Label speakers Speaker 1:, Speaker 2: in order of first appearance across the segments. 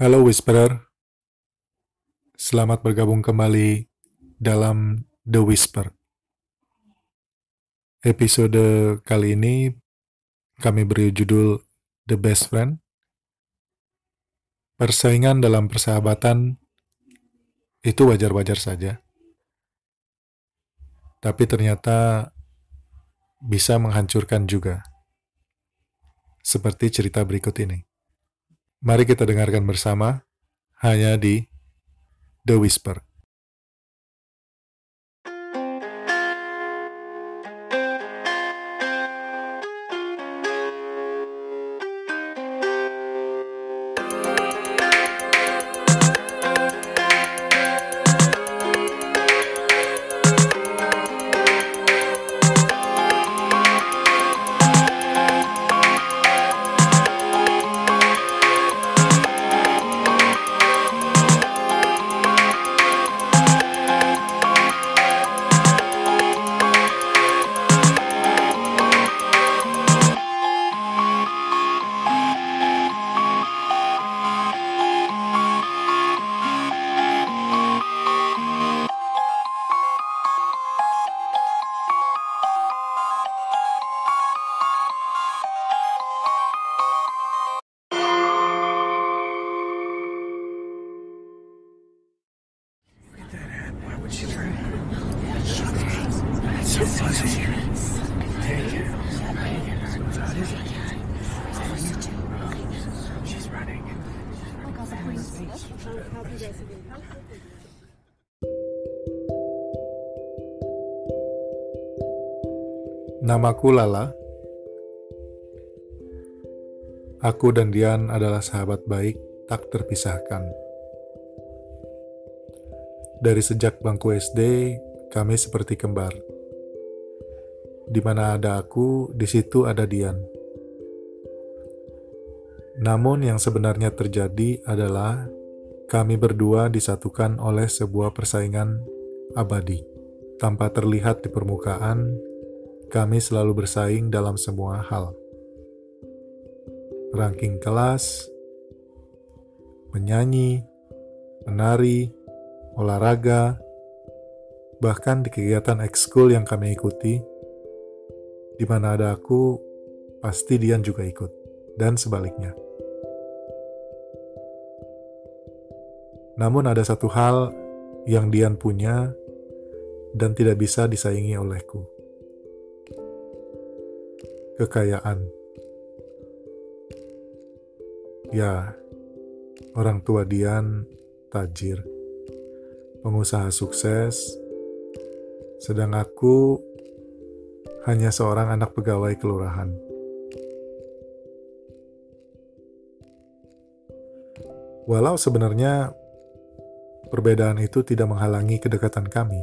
Speaker 1: Halo Whisperer, selamat bergabung kembali dalam The Whisper. Episode kali ini kami beri judul The Best Friend. Persaingan dalam persahabatan itu wajar-wajar saja. Tapi ternyata bisa menghancurkan juga. Seperti cerita berikut ini. Mari kita dengarkan bersama hanya di The Whisper. Namaku Lala. Aku dan Dian adalah sahabat baik tak terpisahkan. Dari sejak bangku SD, kami seperti kembar. Di mana ada aku, di situ ada Dian. Namun yang sebenarnya terjadi adalah kami berdua disatukan oleh sebuah persaingan abadi. Tanpa terlihat di permukaan, kami selalu bersaing dalam semua hal. Ranking kelas, menyanyi, menari, olahraga, bahkan di kegiatan ekskul yang kami ikuti, di mana ada aku, pasti Dian juga ikut, dan sebaliknya. Namun ada satu hal yang Dian punya dan tidak bisa disaingi olehku. Kekayaan. Ya, orang tua Dian tajir, pengusaha sukses, sedang aku hanya seorang anak pegawai kelurahan. Walau sebenarnya Perbedaan itu tidak menghalangi kedekatan kami,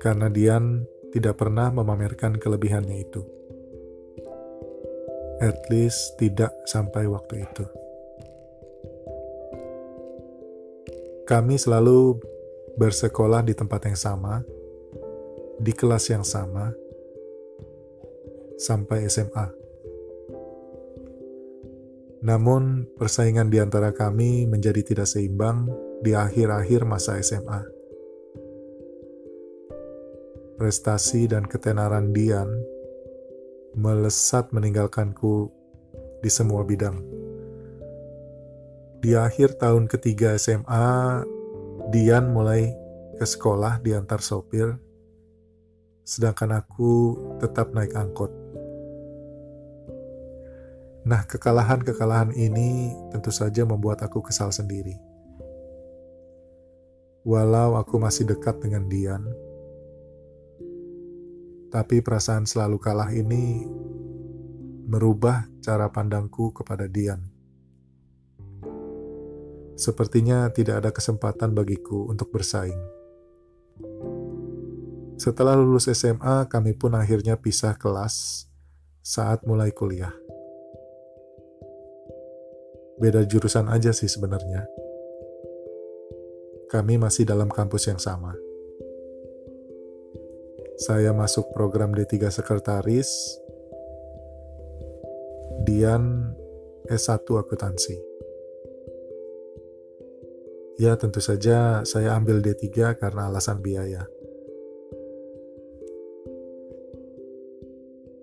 Speaker 1: karena Dian tidak pernah memamerkan kelebihannya itu. At least tidak sampai waktu itu. Kami selalu bersekolah di tempat yang sama, di kelas yang sama, sampai SMA. Namun, persaingan di antara kami menjadi tidak seimbang di akhir-akhir masa SMA. Prestasi dan ketenaran Dian melesat meninggalkanku di semua bidang. Di akhir tahun ketiga SMA, Dian mulai ke sekolah diantar sopir, sedangkan aku tetap naik angkot. Nah, kekalahan-kekalahan ini tentu saja membuat aku kesal sendiri. Walau aku masih dekat dengan Dian, tapi perasaan selalu kalah ini merubah cara pandangku kepada Dian. Sepertinya tidak ada kesempatan bagiku untuk bersaing. Setelah lulus SMA, kami pun akhirnya pisah kelas saat mulai kuliah. Beda jurusan aja sih sebenarnya kami masih dalam kampus yang sama. Saya masuk program D3 Sekretaris, Dian S1 Akuntansi. Ya, tentu saja saya ambil D3 karena alasan biaya.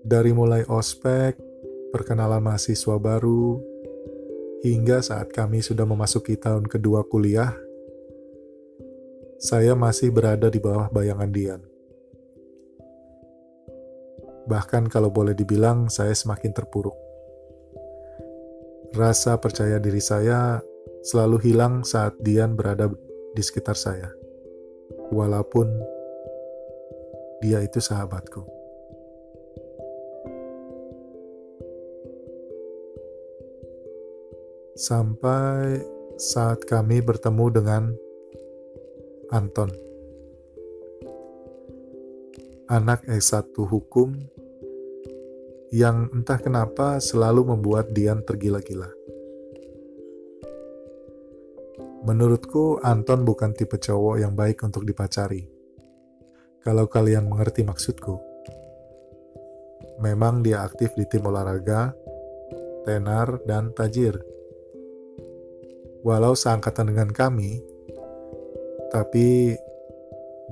Speaker 1: Dari mulai ospek, perkenalan mahasiswa baru, hingga saat kami sudah memasuki tahun kedua kuliah, saya masih berada di bawah bayangan Dian. Bahkan kalau boleh dibilang, saya semakin terpuruk. Rasa percaya diri saya selalu hilang saat Dian berada di sekitar saya. Walaupun dia itu sahabatku. Sampai saat kami bertemu dengan Anton. Anak S1 hukum yang entah kenapa selalu membuat Dian tergila-gila. Menurutku, Anton bukan tipe cowok yang baik untuk dipacari. Kalau kalian mengerti maksudku. Memang dia aktif di tim olahraga, tenar, dan tajir. Walau seangkatan dengan kami, tapi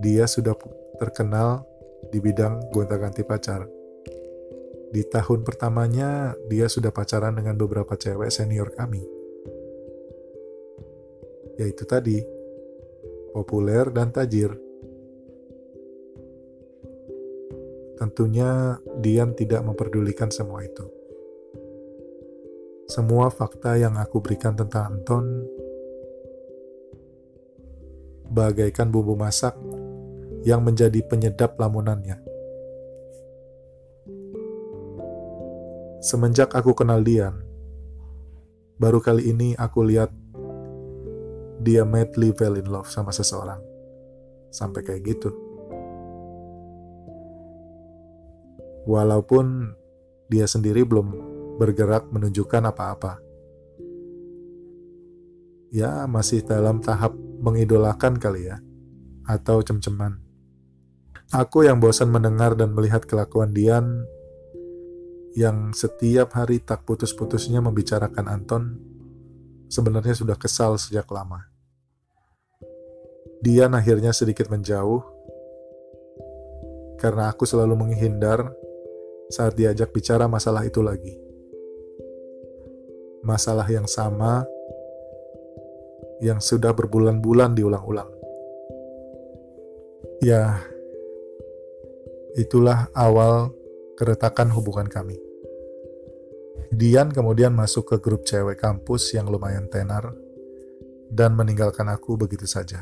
Speaker 1: dia sudah terkenal di bidang gonta-ganti pacar. Di tahun pertamanya, dia sudah pacaran dengan beberapa cewek senior kami yaitu tadi populer dan tajir. Tentunya Dian tidak memperdulikan semua itu. Semua fakta yang aku berikan tentang Anton bagaikan bumbu masak yang menjadi penyedap lamunannya. Semenjak aku kenal Dian, baru kali ini aku lihat dia madly fell in love sama seseorang. Sampai kayak gitu. Walaupun dia sendiri belum bergerak menunjukkan apa-apa. Ya, masih dalam tahap mengidolakan kali ya. Atau cem-ceman. Aku yang bosan mendengar dan melihat kelakuan Dian yang setiap hari tak putus-putusnya membicarakan Anton sebenarnya sudah kesal sejak lama. Dian akhirnya sedikit menjauh karena aku selalu menghindar saat diajak bicara masalah itu lagi. Masalah yang sama yang sudah berbulan-bulan diulang-ulang. Ya, itulah awal keretakan hubungan kami. Dian kemudian masuk ke grup cewek kampus yang lumayan tenar dan meninggalkan aku begitu saja.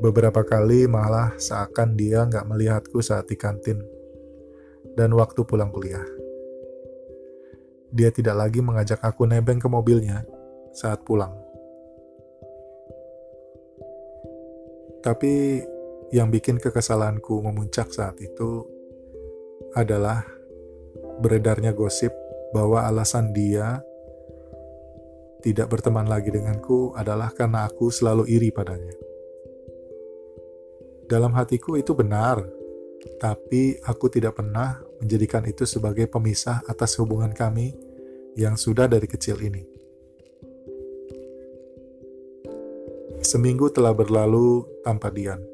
Speaker 1: Beberapa kali malah seakan dia nggak melihatku saat di kantin dan waktu pulang kuliah. Dia tidak lagi mengajak aku nebeng ke mobilnya saat pulang. Tapi yang bikin kekesalanku memuncak saat itu adalah beredarnya gosip bahwa alasan dia tidak berteman lagi denganku adalah karena aku selalu iri padanya. Dalam hatiku itu benar, tapi aku tidak pernah menjadikan itu sebagai pemisah atas hubungan kami yang sudah dari kecil ini. Seminggu telah berlalu tanpa Dian.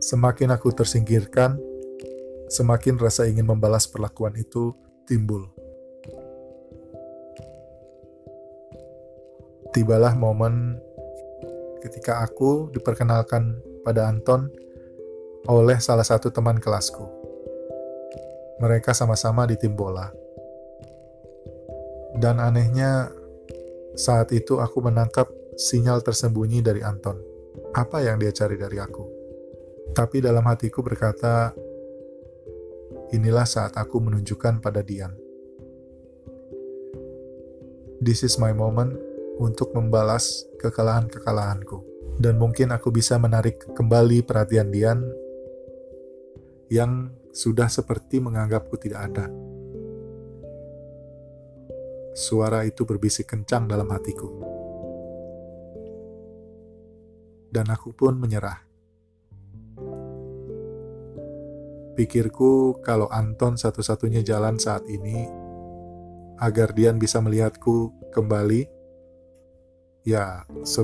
Speaker 1: Semakin aku tersingkirkan, semakin rasa ingin membalas perlakuan itu timbul. Tibalah momen ketika aku diperkenalkan pada Anton oleh salah satu teman kelasku. Mereka sama-sama di tim bola. Dan anehnya, saat itu aku menangkap sinyal tersembunyi dari Anton. Apa yang dia cari dari aku? Tapi dalam hatiku berkata, inilah saat aku menunjukkan pada Dian. This is my moment untuk membalas kekalahan-kekalahanku dan mungkin aku bisa menarik kembali perhatian Dian yang sudah seperti menganggapku tidak ada. Suara itu berbisik kencang dalam hatiku. Dan aku pun menyerah. Pikirku kalau Anton satu-satunya jalan saat ini agar Dian bisa melihatku kembali ya so.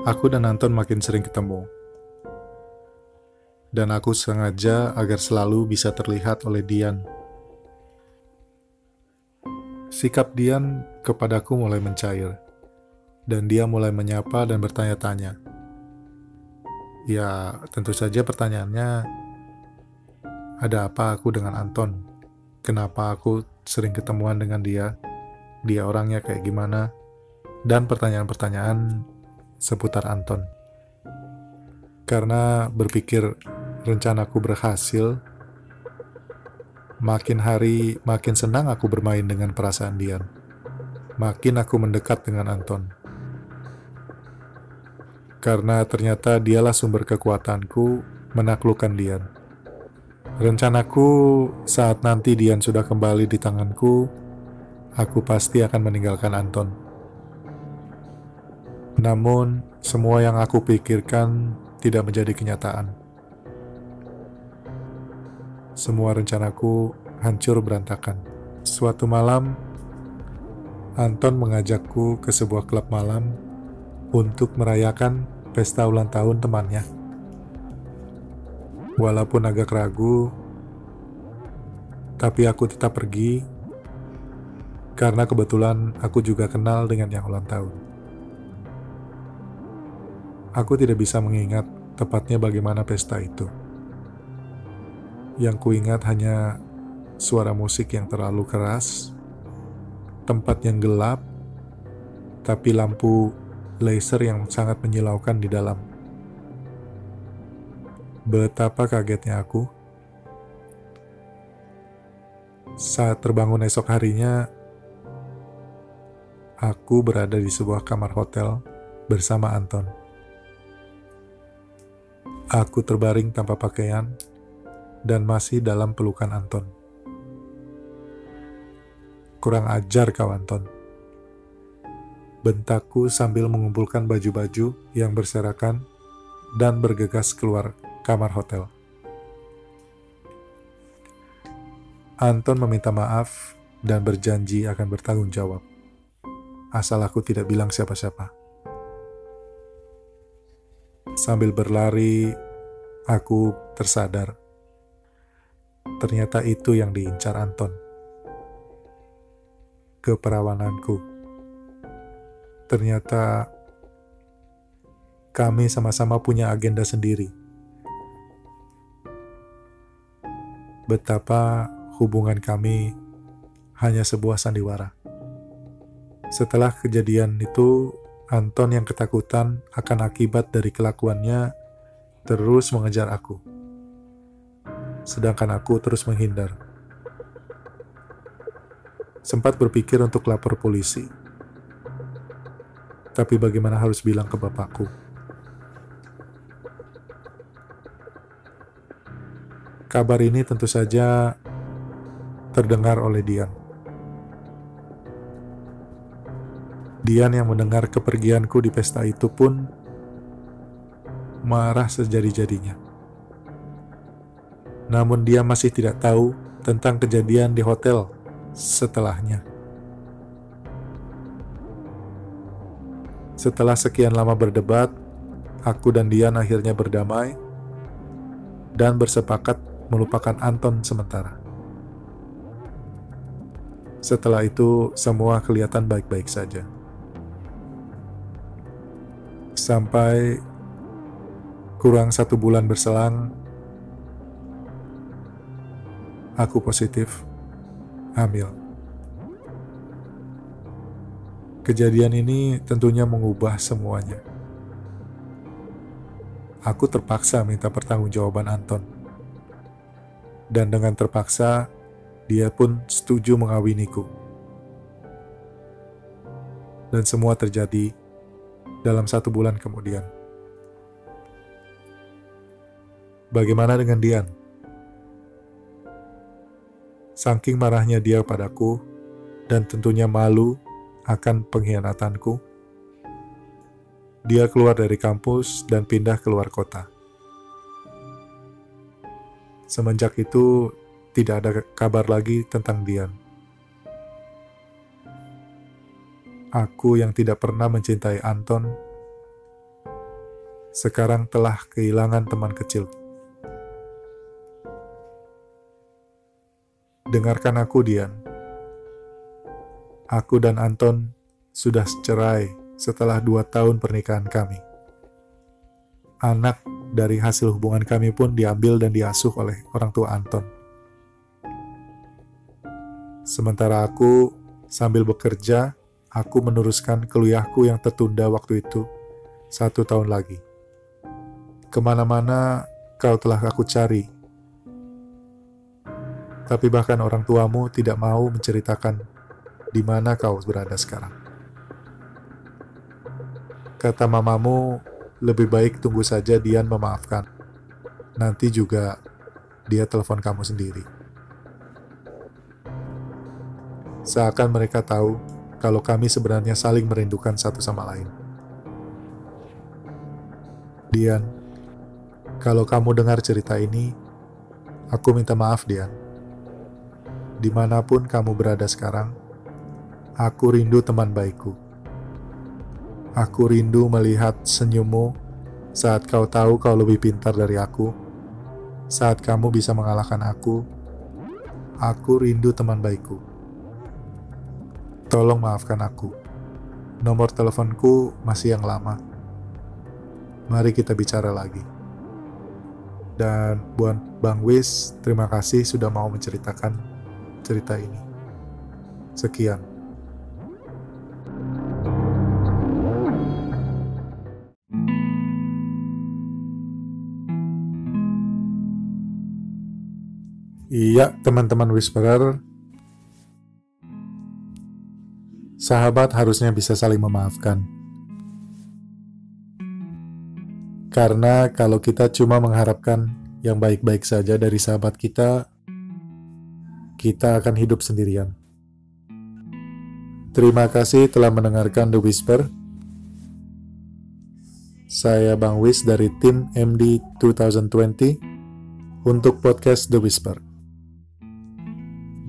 Speaker 1: Aku dan Anton makin sering ketemu. Dan aku sengaja agar selalu bisa terlihat oleh Dian. Sikap Dian kepadaku mulai mencair, dan dia mulai menyapa dan bertanya-tanya. Ya, tentu saja pertanyaannya, ada apa aku dengan Anton? Kenapa aku sering ketemuan dengan dia? Dia orangnya kayak gimana? Dan pertanyaan-pertanyaan seputar Anton. Karena berpikir rencanaku berhasil, makin hari makin senang aku bermain dengan perasaan Dian. Makin aku mendekat dengan Anton. Karena ternyata dialah sumber kekuatanku menaklukkan Dian. Rencanaku saat nanti Dian sudah kembali di tanganku, aku pasti akan meninggalkan Anton. Namun, semua yang aku pikirkan tidak menjadi kenyataan. Semua rencanaku hancur berantakan. Suatu malam, Anton mengajakku ke sebuah klub malam untuk merayakan pesta ulang tahun temannya. Walaupun agak ragu, tapi aku tetap pergi karena kebetulan aku juga kenal dengan yang ulang tahun. Aku tidak bisa mengingat tepatnya bagaimana pesta itu. Yang kuingat hanya suara musik yang terlalu keras, tempat yang gelap, tapi lampu laser yang sangat menyilaukan di dalam. Betapa kagetnya aku saat terbangun esok harinya. Aku berada di sebuah kamar hotel bersama Anton. Aku terbaring tanpa pakaian dan masih dalam pelukan Anton. Kurang ajar kau Anton. Bentakku sambil mengumpulkan baju-baju yang berserakan dan bergegas keluar kamar hotel. Anton meminta maaf dan berjanji akan bertanggung jawab. Asal aku tidak bilang siapa-siapa. Sambil berlari, aku tersadar. Ternyata itu yang diincar Anton. Keperawananku. Ternyata kami sama-sama punya agenda sendiri. Betapa hubungan kami hanya sebuah sandiwara. Setelah kejadian itu, Anton yang ketakutan akan akibat dari kelakuannya terus mengejar aku. Sedangkan aku terus menghindar. Sempat berpikir untuk lapor polisi. Tapi bagaimana harus bilang ke bapakku? Kabar ini tentu saja terdengar oleh Dian. Dian yang mendengar kepergianku di pesta itu pun marah sejadi-jadinya. Namun dia masih tidak tahu tentang kejadian di hotel setelahnya. Setelah sekian lama berdebat, aku dan Dian akhirnya berdamai dan bersepakat melupakan Anton sementara. Setelah itu, semua kelihatan baik-baik saja. Sampai kurang satu bulan berselang, aku positif hamil. Kejadian ini tentunya mengubah semuanya. Aku terpaksa minta pertanggungjawaban Anton. Dan dengan terpaksa, dia pun setuju mengawiniku. Dan semua terjadi dalam satu bulan kemudian. Bagaimana dengan Dian? Saking marahnya dia padaku, dan tentunya malu akan pengkhianatanku, dia keluar dari kampus dan pindah keluar kota. Semenjak itu, tidak ada kabar lagi tentang Dian. Aku yang tidak pernah mencintai Anton, sekarang telah kehilangan teman kecil. Dengarkan aku, Dian. Aku dan Anton sudah cerai setelah dua tahun pernikahan kami. Anak dari hasil hubungan kami pun diambil dan diasuh oleh orang tua Anton. Sementara aku sambil bekerja, aku meneruskan kuliahku yang tertunda waktu itu satu tahun lagi. Ke mana-mana kau telah aku cari, tapi bahkan orang tuamu tidak mau menceritakan di mana kau berada sekarang. Kata mamamu, lebih baik tunggu saja Dian memaafkan. Nanti juga dia telepon kamu sendiri. Seakan mereka tahu kalau kami sebenarnya saling merindukan satu sama lain. Dian, kalau kamu dengar cerita ini, aku minta maaf, Dian di mana pun kamu berada sekarang, aku rindu teman baikku. Aku rindu melihat senyummu saat kau tahu kau lebih pintar dari aku, saat kamu bisa mengalahkan aku. Aku rindu teman baikku. Tolong maafkan aku. Nomor teleponku masih yang lama. Mari kita bicara lagi. Dan buat Bang Wis, terima kasih sudah mau menceritakan cerita ini. Sekian. Iya, teman-teman Whisperer, sahabat harusnya bisa saling memaafkan. Karena kalau kita cuma mengharapkan yang baik-baik saja dari sahabat kita, kita akan hidup sendirian. Terima kasih telah mendengarkan The Whisper. Saya Bang Wis dari tim MD 2020 untuk podcast The Whisper.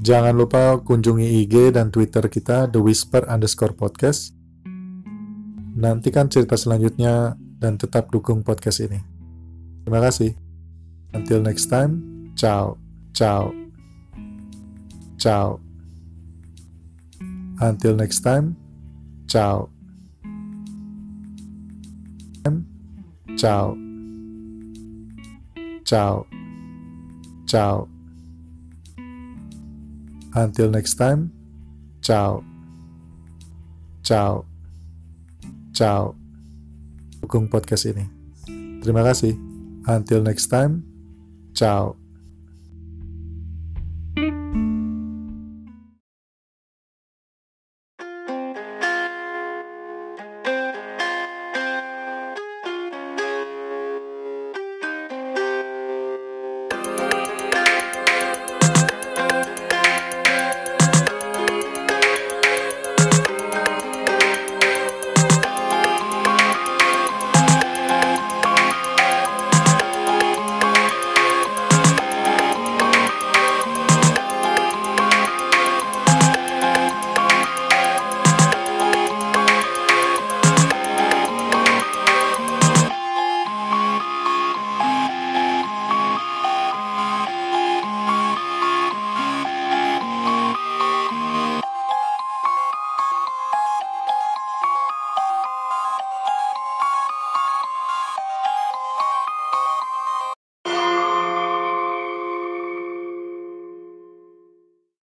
Speaker 1: Jangan lupa kunjungi IG dan Twitter kita The Whisper underscore podcast. Nantikan cerita selanjutnya dan tetap dukung podcast ini. Terima kasih. Until next time, ciao, ciao. Ciao. Until next time, ciao. Ciao. Ciao. Ciao. Until next time, ciao. Ciao. Ciao. Dukung podcast ini. Terima kasih. Until next time, ciao.